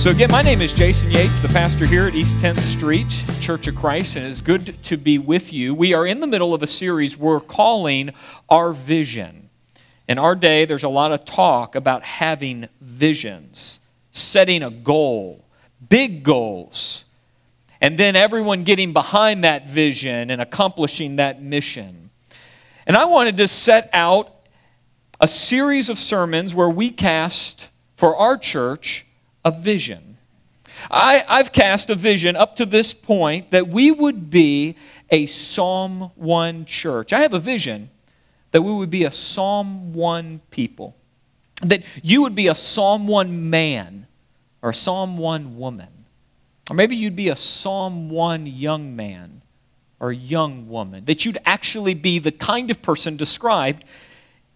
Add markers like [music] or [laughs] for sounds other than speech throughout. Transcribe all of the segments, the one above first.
So, again, my name is Jason Yates, the pastor here at East 10th Street Church of Christ, and it's good to be with you. We are in the middle of a series we're calling Our Vision. In our day, there's a lot of talk about having visions, setting a goal, big goals, and then everyone getting behind that vision and accomplishing that mission. And I wanted to set out a series of sermons where we cast for our church a vision. I, I've cast a vision up to this point that we would be a Psalm 1 church. I have a vision that we would be a Psalm 1 people, that you would be a Psalm 1 man or a Psalm 1 woman, or maybe you'd be a Psalm 1 young man or young woman, that you'd actually be the kind of person described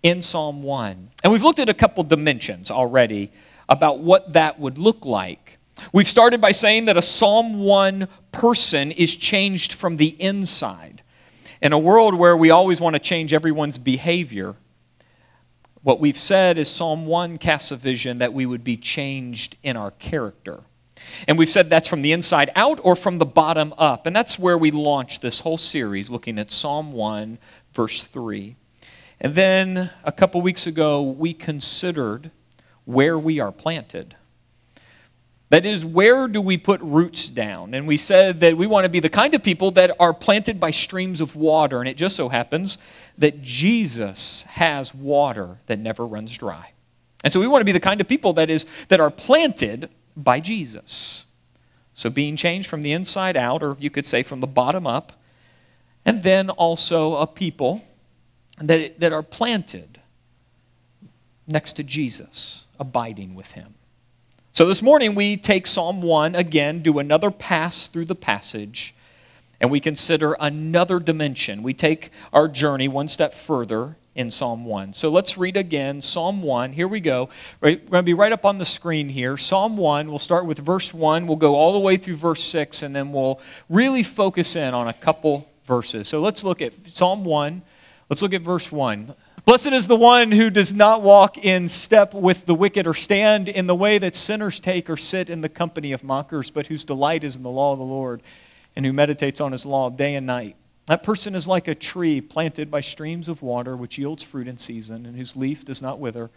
in Psalm 1. And we've looked at a couple dimensions already about what that would look like. We've started by saying that a Psalm 1 person is changed from the inside. In a world where we always want to change everyone's behavior, what we've said is Psalm 1 casts a vision that we would be changed in our character. And we've said that's from the inside out or from the bottom up. And that's where we launched this whole series, looking at Psalm 1, verse 3. And then a couple weeks ago, we considered where we are planted. That is, where do we put roots down? And we said that we want to be the kind of people that are planted by streams of water. And it just so happens that Jesus has water that never runs dry. And so we want to be the kind of people that is that are planted by Jesus. So being changed from the inside out, or you could say from the bottom up, and then also a people that, that are planted next to Jesus abiding with him. So this morning we take Psalm 1 again, do another pass through the passage, and we consider another dimension. We take our journey one step further in Psalm 1. So let's read again Psalm 1. Here we go. We're going to be right up on the screen here. Psalm 1, we'll start with verse 1. We'll go all the way through verse 6, and then we'll really focus in on a couple verses. So let's look at Psalm 1. Let's look at verse 1. Blessed is the one who does not walk in step with the wicked or stand in the way that sinners take or sit in the company of mockers, but whose delight is in the law of the Lord and who meditates on his law day and night. That person is like a tree planted by streams of water, which yields fruit in season and whose leaf does not wither.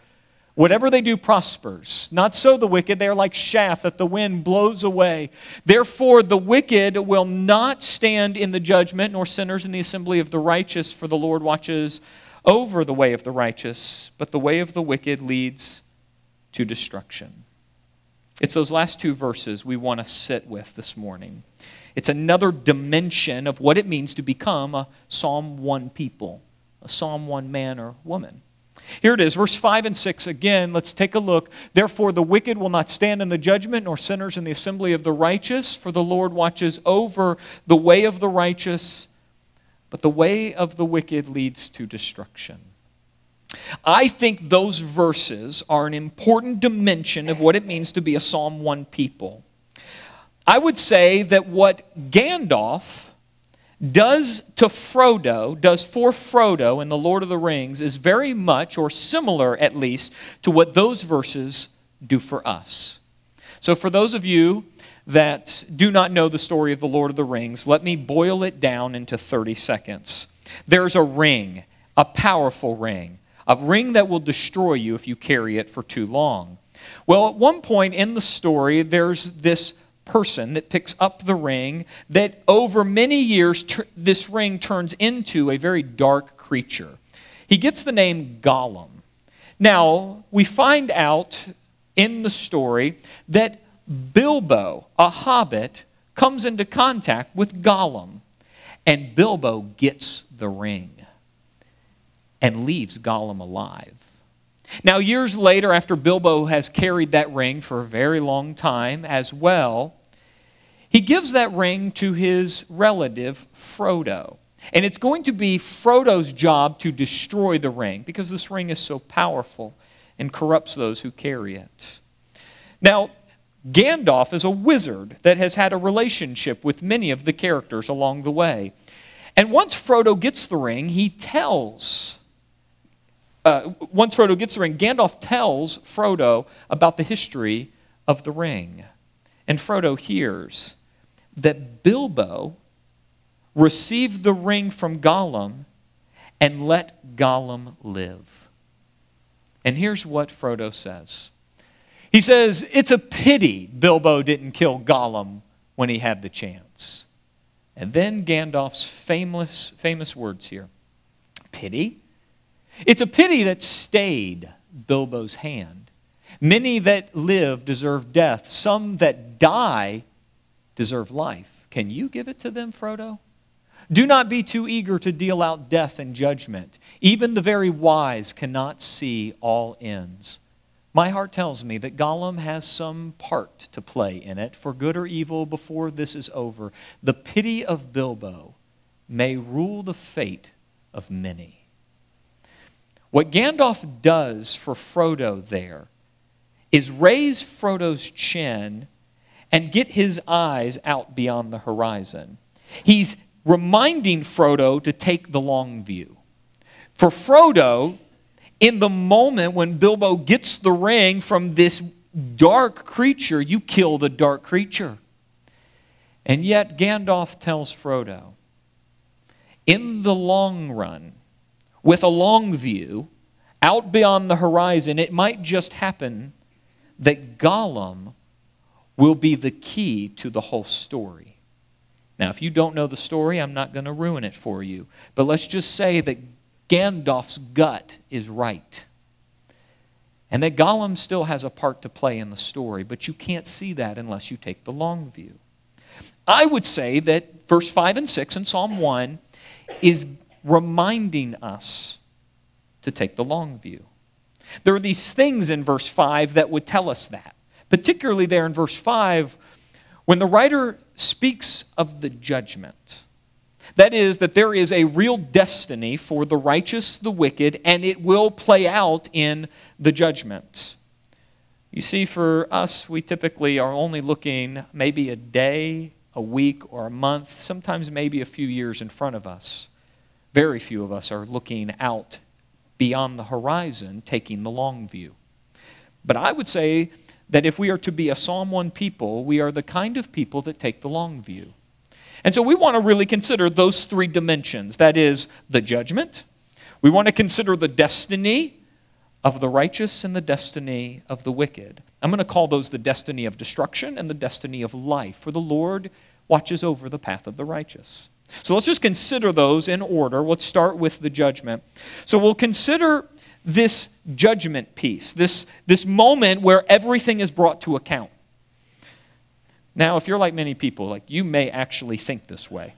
Whatever they do prospers. Not so the wicked. They are like chaff that the wind blows away. Therefore, the wicked will not stand in the judgment, nor sinners in the assembly of the righteous, for the Lord watches over the way of the righteous, but the way of the wicked leads to destruction. It's those last two verses we want to sit with this morning. It's another dimension of what it means to become a Psalm 1 people, a Psalm 1 man or woman. Here it is, verse 5 and 6 again. Let's take a look. Therefore, the wicked will not stand in the judgment, nor sinners in the assembly of the righteous, for the Lord watches over the way of the righteous, but the way of the wicked leads to destruction. I think those verses are an important dimension of what it means to be a Psalm 1 people. I would say that what Gandalf does to Frodo, does for Frodo in The Lord of the Rings, is very much, or similar at least, to what those verses do for us. So, for those of you that do not know the story of the Lord of the Rings, let me boil it down into 30 seconds. There's a ring, a powerful ring, a ring that will destroy you if you carry it for too long. Well, at one point in the story, there's this person that picks up the ring that over many years, this ring turns into a very dark creature. He gets the name Gollum. Now, we find out in the story that Bilbo, a hobbit, comes into contact with Gollum, and Bilbo gets the ring and leaves Gollum alive. Now, years later, after Bilbo has carried that ring for a very long time as well, he gives that ring to his relative, Frodo. And it's going to be Frodo's job to destroy the ring because this ring is so powerful and corrupts those who carry it. Now, Gandalf is a wizard that has had a relationship with many of the characters along the way. And once Frodo gets the ring, he tells, uh, once Frodo gets the ring, Gandalf tells Frodo about the history of the ring. And Frodo hears that Bilbo received the ring from Gollum and let Gollum live. And here's what Frodo says He says, It's a pity Bilbo didn't kill Gollum when he had the chance. And then Gandalf's famous, famous words here Pity? It's a pity that stayed Bilbo's hand. Many that live deserve death, some that die deserve life. Can you give it to them, Frodo? Do not be too eager to deal out death and judgment. Even the very wise cannot see all ends. My heart tells me that Gollum has some part to play in it, for good or evil, before this is over. The pity of Bilbo may rule the fate of many. What Gandalf does for Frodo there is raise Frodo's chin and get his eyes out beyond the horizon. He's reminding Frodo to take the long view. For Frodo, in the moment when Bilbo gets the ring from this dark creature, you kill the dark creature. And yet, Gandalf tells Frodo, in the long run, with a long view, out beyond the horizon, it might just happen that Gollum will be the key to the whole story. Now, if you don't know the story, I'm not going to ruin it for you. But let's just say that Gandalf's gut is right. And that Gollum still has a part to play in the story, but you can't see that unless you take the long view. I would say that verse 5 and 6 in Psalm 1 is reminding us to take the long view. There are these things in verse 5 that would tell us that. Particularly there in verse 5, when the writer speaks of the judgment. That is, that there is a real destiny for the righteous, the wicked, and it will play out in the judgment. You see, for us, we typically are only looking maybe a day, a week, or a month, sometimes maybe a few years in front of us. Very few of us are looking out beyond the horizon, taking the long view. But I would say that if we are to be a Psalm 1 people, we are the kind of people that take the long view. And so we want to really consider those three dimensions that is, the judgment, we want to consider the destiny of the righteous and the destiny of the wicked. I'm going to call those the destiny of destruction and the destiny of life, for the Lord watches over the path of the righteous. So let's just consider those in order. Let's start with the judgment. So we'll consider this judgment piece, this, this moment where everything is brought to account. Now, if you're like many people, like you may actually think this way.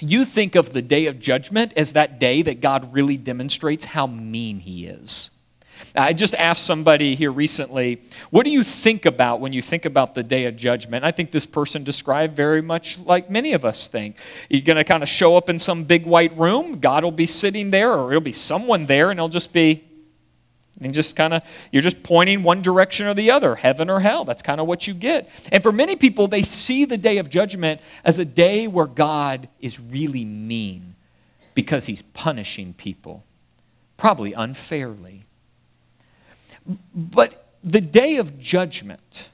You think of the day of judgment as that day that God really demonstrates how mean he is. I just asked somebody here recently, what do you think about when you think about the day of judgment? I think this person described very much like many of us think. You're going to kind of show up in some big white room, God will be sitting there, or it'll be someone there, and it'll just be, and just kind of, you're just pointing one direction or the other, heaven or hell. That's kind of what you get. And for many people, they see the day of judgment as a day where God is really mean because he's punishing people, probably unfairly. But the day of judgment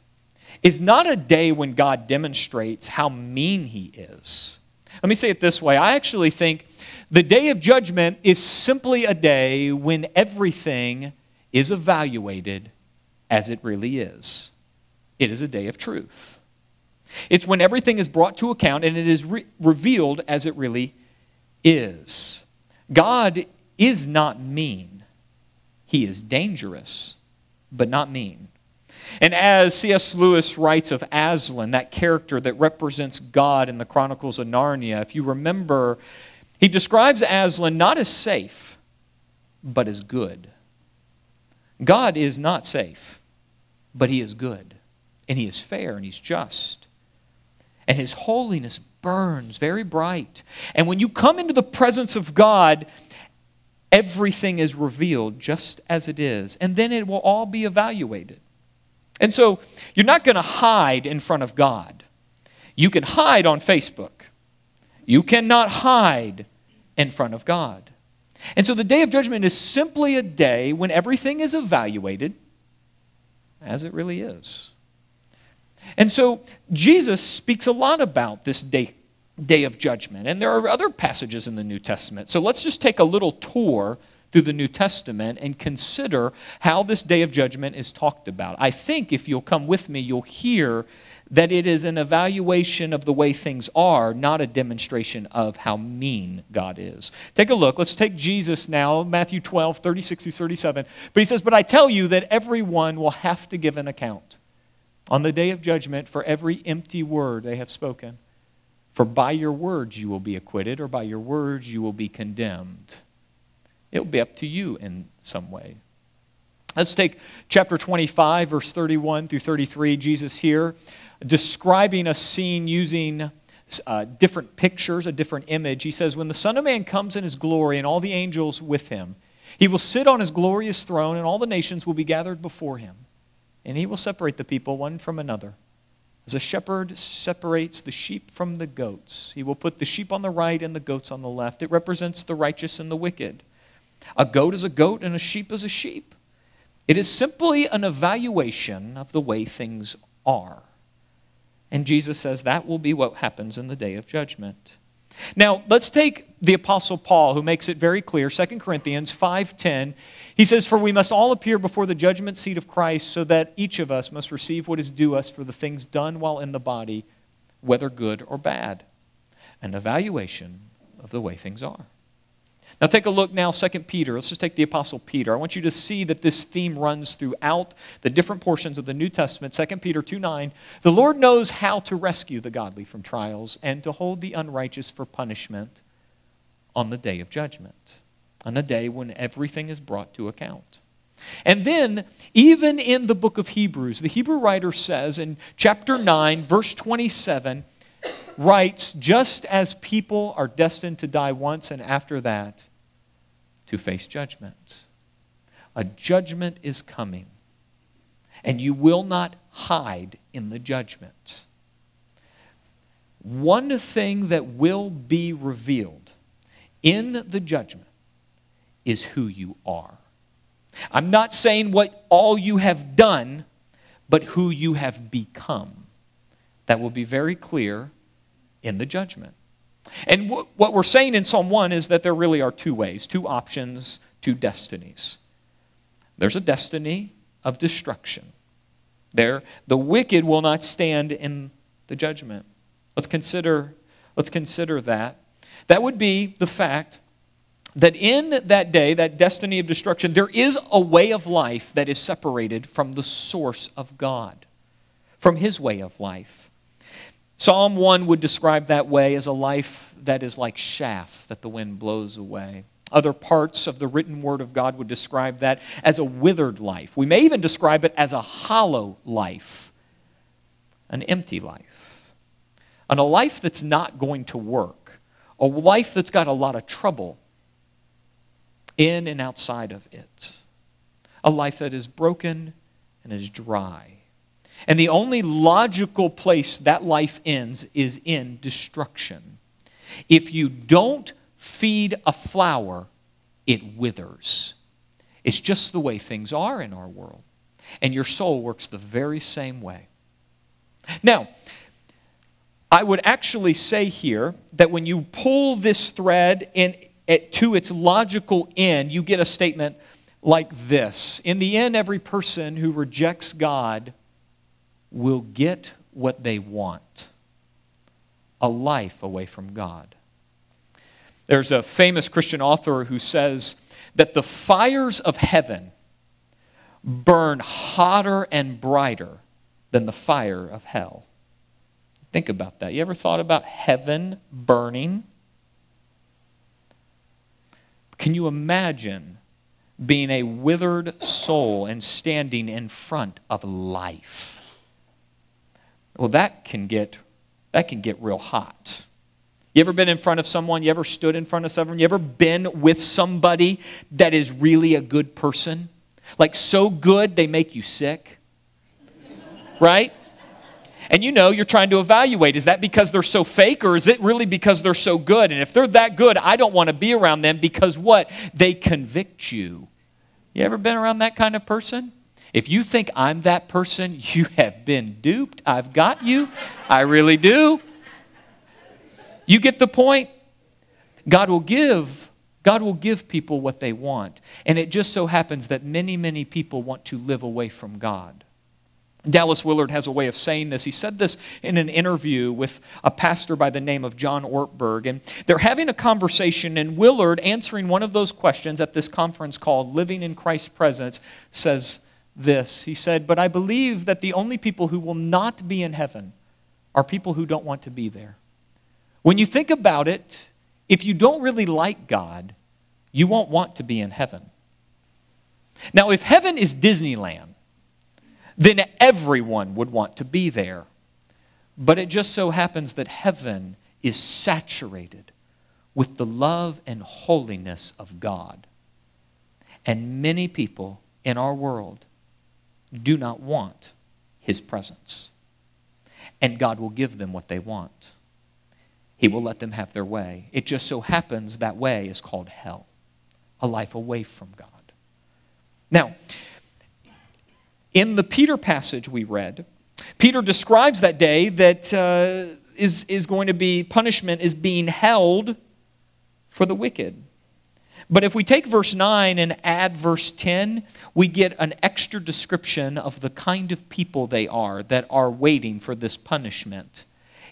is not a day when God demonstrates how mean he is. Let me say it this way I actually think the day of judgment is simply a day when everything is evaluated as it really is. It is a day of truth. It's when everything is brought to account and it is re- revealed as it really is. God is not mean, He is dangerous but not mean. And as C.S. Lewis writes of Aslan, that character that represents God in the Chronicles of Narnia, if you remember, he describes Aslan not as safe, but as good. God is not safe, but he is good, and he is fair, and he's just. And his holiness burns very bright. And when you come into the presence of God, everything is revealed just as it is, and then it will all be evaluated. And so you're not going to hide in front of God. You can hide on Facebook. You cannot hide in front of God. And so the day of judgment is simply a day when everything is evaluated as it really is. And so Jesus speaks a lot about this day, day of judgment. And there are other passages in the New Testament. So let's just take a little tour through the New Testament and consider how this day of judgment is talked about. I think if you'll come with me, you'll hear that it is an evaluation of the way things are, not a demonstration of how mean God is. Take a look. Let's take Jesus now, Matthew 12, 36 through 37. But he says, But I tell you that everyone will have to give an account on the day of judgment for every empty word they have spoken. For by your words you will be acquitted, or by your words you will be condemned. It will be up to you in some way. Let's take chapter 25, verse 31 through 33. Jesus here describing a scene using uh, different pictures, a different image. He says, When the Son of Man comes in his glory and all the angels with him, he will sit on his glorious throne, and all the nations will be gathered before him. And he will separate the people one from another. As a shepherd separates the sheep from the goats, he will put the sheep on the right and the goats on the left. It represents the righteous and the wicked. A goat is a goat, and a sheep is a sheep. It is simply an evaluation of the way things are. And Jesus says that will be what happens in the day of judgment. Now, let's take the apostle Paul who makes it very clear, 2 Corinthians 5:10. He says, "For we must all appear before the judgment seat of Christ, so that each of us must receive what is due us for the things done while in the body, whether good or bad." An evaluation of the way things are. Now take a look now, 2 Peter. Let's just take the Apostle Peter. I want you to see that this theme runs throughout the different portions of the New Testament. 2 Peter 2 9. The Lord knows how to rescue the godly from trials and to hold the unrighteous for punishment on the day of judgment, on a day when everything is brought to account. And then, even in the book of Hebrews, the Hebrew writer says in chapter 9, verse 27, writes, just as people are destined to die once and after that to face judgment. A judgment is coming, and you will not hide in the judgment. One thing that will be revealed in the judgment is who you are. I'm not saying what all you have done, but who you have become. That will be very clear in the judgment. And what we're saying in Psalm 1 is that there really are two ways, two options, two destinies. There's a destiny of destruction. There, the wicked will not stand in the judgment. Let's consider, let's consider that. That would be the fact that in that day, that destiny of destruction, there is a way of life that is separated from the source of God, from His way of life. Psalm 1 would describe that way as a life that is like chaff that the wind blows away. Other parts of the written word of God would describe that as a withered life. We may even describe it as a hollow life, an empty life, and a life that's not going to work, a life that's got a lot of trouble in and outside of it, a life that is broken and is dry. And the only logical place that life ends is in destruction. If you don't feed a flower, it withers. It's just the way things are in our world. And your soul works the very same way. Now, I would actually say here that when you pull this thread in, to its logical end, you get a statement like this In the end, every person who rejects God will get what they want a life away from God. There's a famous Christian author who says that the fires of heaven burn hotter and brighter than the fire of hell. Think about that. You ever thought about heaven burning? Can you imagine being a withered soul and standing in front of life? Well, that can get that can get real hot. You ever been in front of someone? You ever stood in front of someone? You ever been with somebody that is really a good person? Like so good they make you sick? Right? And you know, you're trying to evaluate is that because they're so fake or is it really because they're so good? And if they're that good, I don't want to be around them because what? They convict you. You ever been around that kind of person? If you think I'm that person, [laughs] you have been duped. I've got you. I really do. You get the point? God will give God will give people what they want. And it just so happens that many, many people want to live away from God. Dallas Willard has a way of saying this. He said this in an interview with a pastor by the name of John Ortberg. And they're having a conversation, and Willard, answering one of those questions at this conference called Living in Christ's Presence, says this. He said, But I believe that the only people who will not be in heaven are people who don't want to be there. When you think about it, if you don't really like God, you won't want to be in heaven. Now, if heaven is Disneyland, then everyone would want to be there. But it just so happens that heaven is saturated with the love and holiness of God. And many people in our world do not want His presence. And God will give them what they want. He will let them have their way. It just so happens that way is called hell, a life away from God. Now, in the Peter passage we read, Peter describes that day that uh, is is going to be punishment is being held for the wicked. But if we take verse 9 and add verse 10, we get an extra description of the kind of people they are that are waiting for this punishment.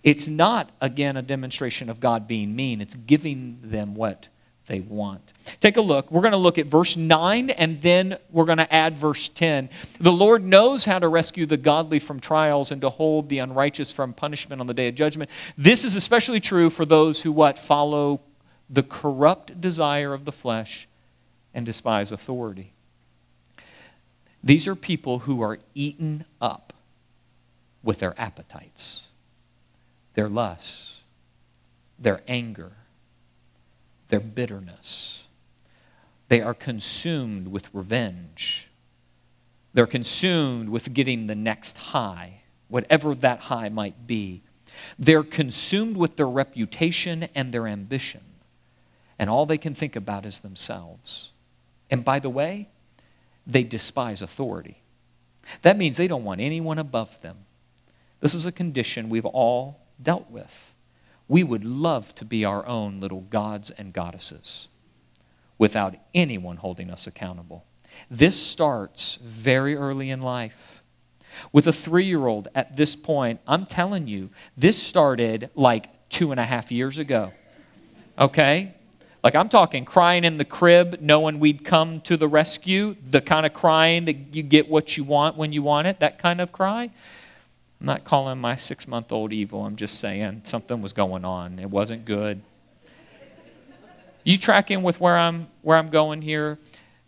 It's not, again, a demonstration of God being mean, it's giving them what they want. Take a look. We're going to look at verse 9 and then we're going to add verse 10. The Lord knows how to rescue the godly from trials and to hold the unrighteous from punishment on the day of judgment. This is especially true for those who what follow the corrupt desire of the flesh and despise authority. These are people who are eaten up with their appetites their lusts, their anger, their bitterness. They are consumed with revenge. They're consumed with getting the next high, whatever that high might be. They're consumed with their reputation and their ambition. And all they can think about is themselves. And by the way, they despise authority. That means they don't want anyone above them. This is a condition we've all dealt with. We would love to be our own little gods and goddesses without anyone holding us accountable. This starts very early in life. With a three year old at this point, I'm telling you, this started like two and a half years ago. Okay? Like I'm talking crying in the crib, knowing we'd come to the rescue, the kind of crying that you get what you want when you want it, that kind of cry. I'm not calling my six month old evil. I'm just saying something was going on. It wasn't good. You tracking with where I'm, where I'm going here?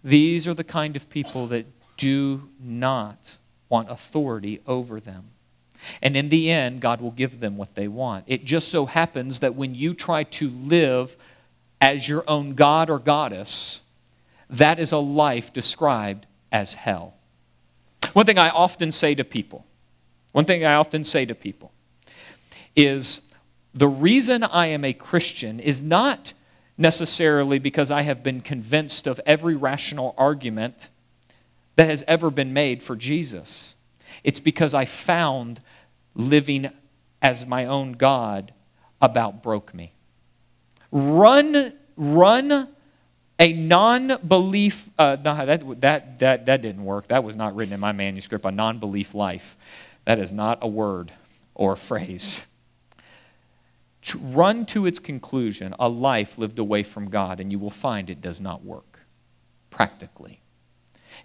These are the kind of people that do not want authority over them. And in the end, God will give them what they want. It just so happens that when you try to live as your own God or goddess, that is a life described as hell. One thing I often say to people one thing I often say to people is the reason I am a Christian is not necessarily because I have been convinced of every rational argument that has ever been made for Jesus. It's because I found living as my own God about broke me. Run, run a non-belief. Uh, no, that, that, that, that didn't work. That was not written in my manuscript. A non-belief life. That is not a word or a phrase. Run to its conclusion a life lived away from God, and you will find it does not work practically.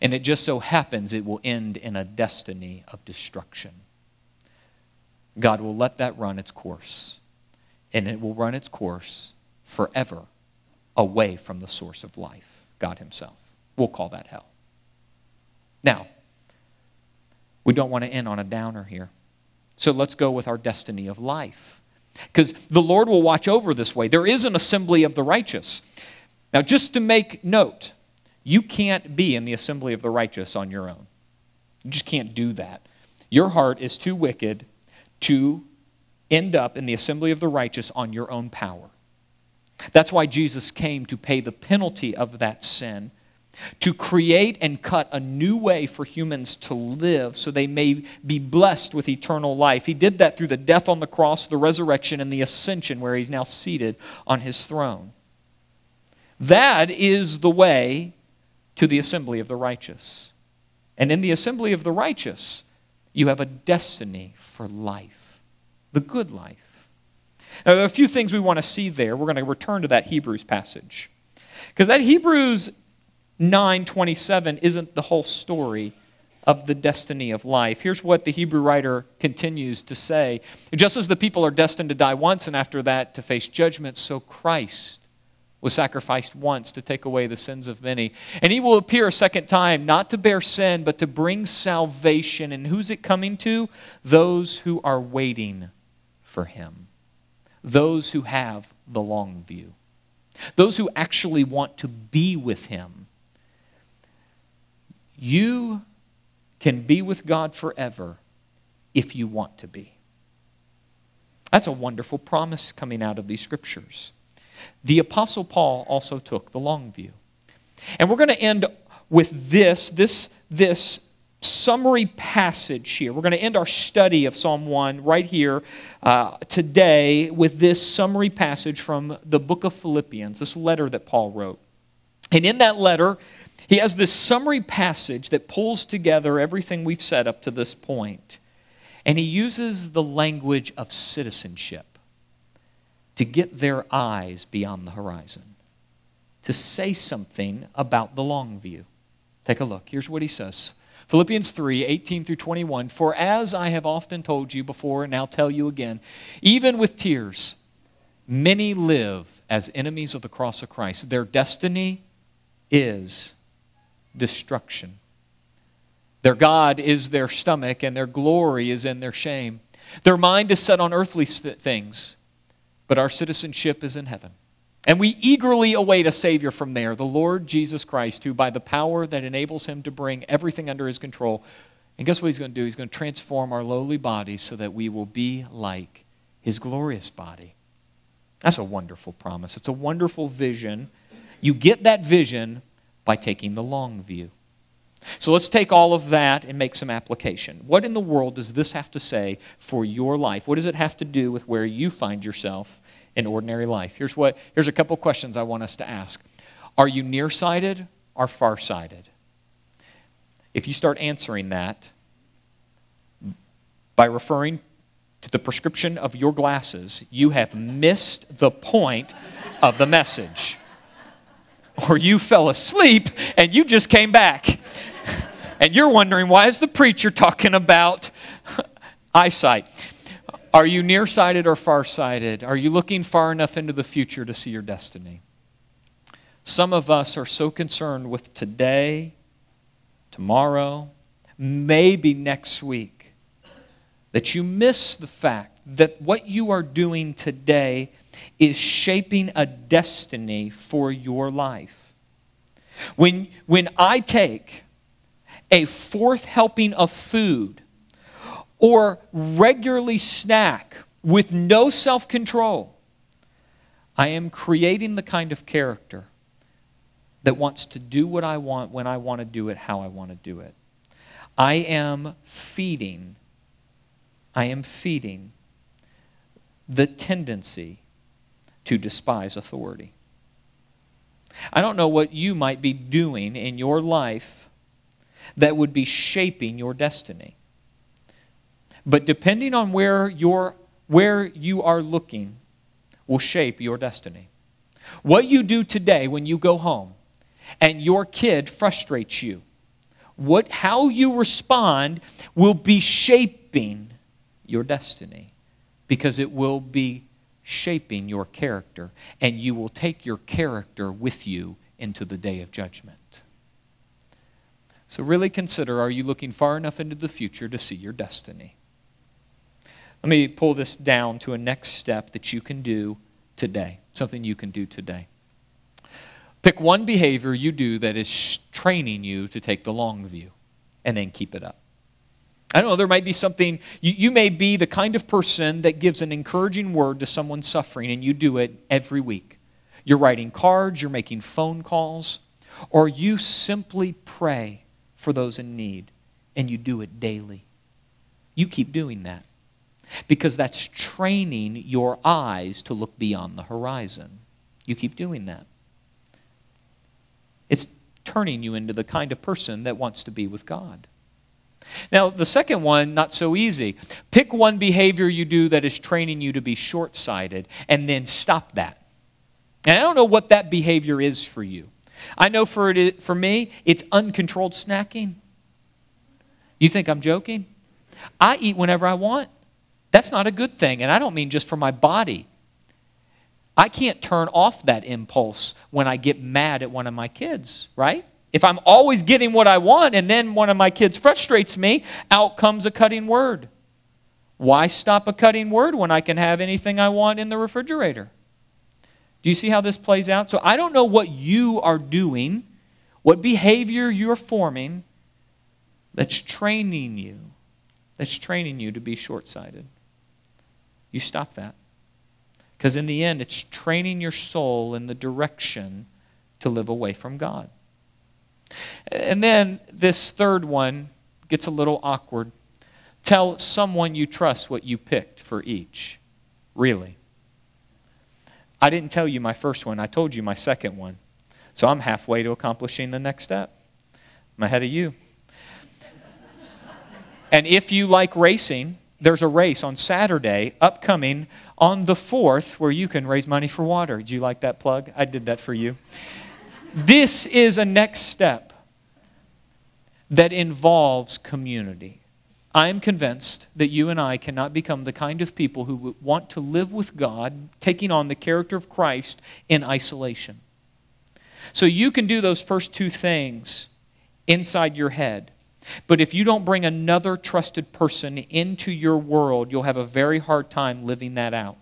And it just so happens it will end in a destiny of destruction. God will let that run its course, and it will run its course forever away from the source of life, God Himself. We'll call that hell. Now, we don't want to end on a downer here. So let's go with our destiny of life. Because the Lord will watch over this way. There is an assembly of the righteous. Now, just to make note, you can't be in the assembly of the righteous on your own. You just can't do that. Your heart is too wicked to end up in the assembly of the righteous on your own power. That's why Jesus came to pay the penalty of that sin to create and cut a new way for humans to live so they may be blessed with eternal life. He did that through the death on the cross, the resurrection, and the ascension, where he's now seated on his throne. That is the way to the assembly of the righteous. And in the assembly of the righteous, you have a destiny for life, the good life. Now, there are a few things we want to see there. We're going to return to that Hebrews passage. Because that Hebrews 9:27 isn't the whole story of the destiny of life. Here's what the Hebrew writer continues to say. Just as the people are destined to die once and after that to face judgment, so Christ was sacrificed once to take away the sins of many. And he will appear a second time, not to bear sin, but to bring salvation. And who's it coming to? Those who are waiting for him, those who have the long view, those who actually want to be with him. You can be with God forever if you want to be. That's a wonderful promise coming out of these scriptures. The Apostle Paul also took the long view. And we're going to end with this, this, this summary passage here. We're going to end our study of Psalm 1 right here uh, today with this summary passage from the book of Philippians, this letter that Paul wrote. And in that letter, he has this summary passage that pulls together everything we've said up to this point. And he uses the language of citizenship to get their eyes beyond the horizon, to say something about the long view. Take a look. Here's what he says Philippians 3 18 through 21. For as I have often told you before, and now tell you again, even with tears, many live as enemies of the cross of Christ. Their destiny is destruction. Their God is their stomach, and their glory is in their shame. Their mind is set on earthly things but our citizenship is in heaven. And we eagerly await a Savior from there, the Lord Jesus Christ, who, by the power that enables him to bring everything under his control, and guess what he's going to do? He's going to transform our lowly bodies so that we will be like his glorious body. That's a wonderful promise. It's a wonderful vision. You get that vision by taking the long view. So let's take all of that and make some application. What in the world does this have to say for your life? What does it have to do with where you find yourself in ordinary life? Here's, what, here's a couple questions I want us to ask Are you nearsighted or farsighted? If you start answering that by referring to the prescription of your glasses, you have missed the point of the message. Or you fell asleep and you just came back. And you're wondering, why is the preacher talking about [laughs] eyesight? Are you nearsighted or farsighted? Are you looking far enough into the future to see your destiny? Some of us are so concerned with today, tomorrow, maybe next week, that you miss the fact that what you are doing today is shaping a destiny for your life. When, when I take a fourth helping of food or regularly snack with no self control, I am creating the kind of character that wants to do what I want when I want to do it, how I want to do it. I am feeding, I am feeding the tendency to despise authority. I don't know what you might be doing in your life that would be shaping your destiny. But depending on where, you where you are looking will shape your destiny. What you do today when you go home and your kid frustrates you, what, how you respond will be shaping your destiny because it will be shaping your character, and you will take your character with you into the day of judgment. So, really consider are you looking far enough into the future to see your destiny? Let me pull this down to a next step that you can do today, something you can do today. Pick one behavior you do that is training you to take the long view, and then keep it up. I don't know, there might be something, you, you may be the kind of person that gives an encouraging word to someone suffering, and you do it every week. You're writing cards, you're making phone calls, Or you simply pray for those in need and you do it daily. You keep doing that because that's training your eyes to look beyond the horizon. You keep doing that. It's turning you into the kind of person that wants to be with God. Now, the second one, not so easy. Pick one behavior you do that is training you to be short sighted, and then stop that. And I don't know what that behavior is for you. I know for, it, for me, it's uncontrolled snacking. You think I'm joking? I eat whenever I want. That's not a good thing, and I don't mean just for my body. I can't turn off that impulse when I get mad at one of my kids, right? If I'm always getting what I want and then one of my kids frustrates me, out comes a cutting word. Why stop a cutting word when I can have anything I want in the refrigerator? Do you see how this plays out? So I don't know what you are doing, what behavior you're forming that's training you, that's training you to be short sighted. You stop that. Because in the end, it's training your soul in the direction to live away from God. And then this third one gets a little awkward. Tell someone you trust what you picked for each. Really. I didn't tell you my first one, I told you my second one. So I'm halfway to accomplishing the next step. I'm ahead of you. and if you like racing, there's a race on Saturday upcoming on the 4th where you can raise money for water. Do you like that plug? I did that for you. This is a next step that involves community. I am convinced that you and I cannot become the kind of people who want to live with God, taking on the character of Christ in isolation. So you can do those first two things inside your head. But if you don't bring another trusted person into your world, you'll have a very hard time living that out.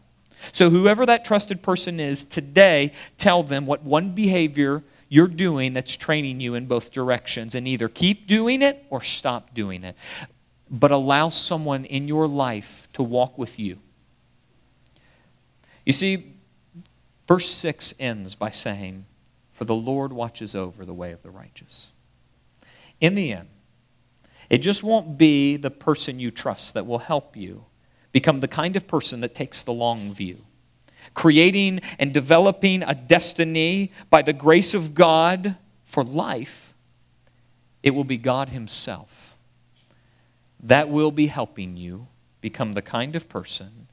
So, whoever that trusted person is today, tell them what one behavior you're doing that's training you in both directions and either keep doing it or stop doing it. But allow someone in your life to walk with you. You see, verse 6 ends by saying, For the Lord watches over the way of the righteous. In the end, it just won't be the person you trust that will help you become the kind of person that takes the long view creating and developing a destiny by the grace of God for life, it will be God Himself that will be helping you become the kind of person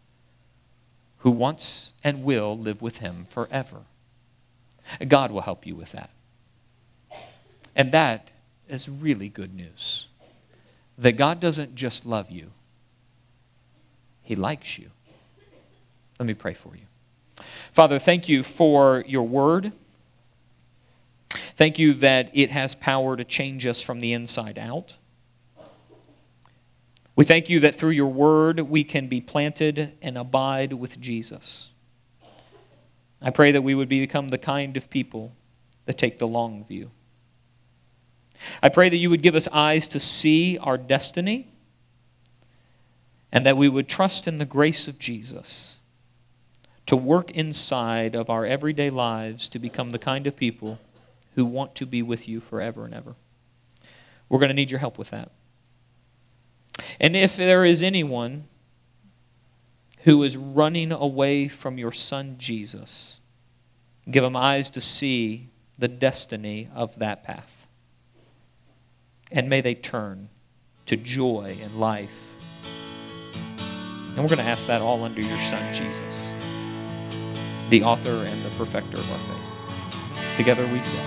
who wants and will live with Him forever. God will help you with that. And that is really good news. That God doesn't just love you, He likes you. Let me pray for you. Father, thank you for your word. Thank you that it has power to change us from the inside out. We thank you that through your word we can be planted and abide with Jesus. I pray that we would become the kind of people that take the long view. I pray that you would give us eyes to see our destiny and that we would trust in the grace of Jesus to work inside of our everyday lives to become the kind of people who want to be with you forever and ever. We're going to need your help with that. And if there is anyone who is running away from your son Jesus, give them eyes to see the destiny of that path. And may they turn to joy and life. And we're going to ask that all under your son Jesus the author and the perfecter of our faith. Together we say,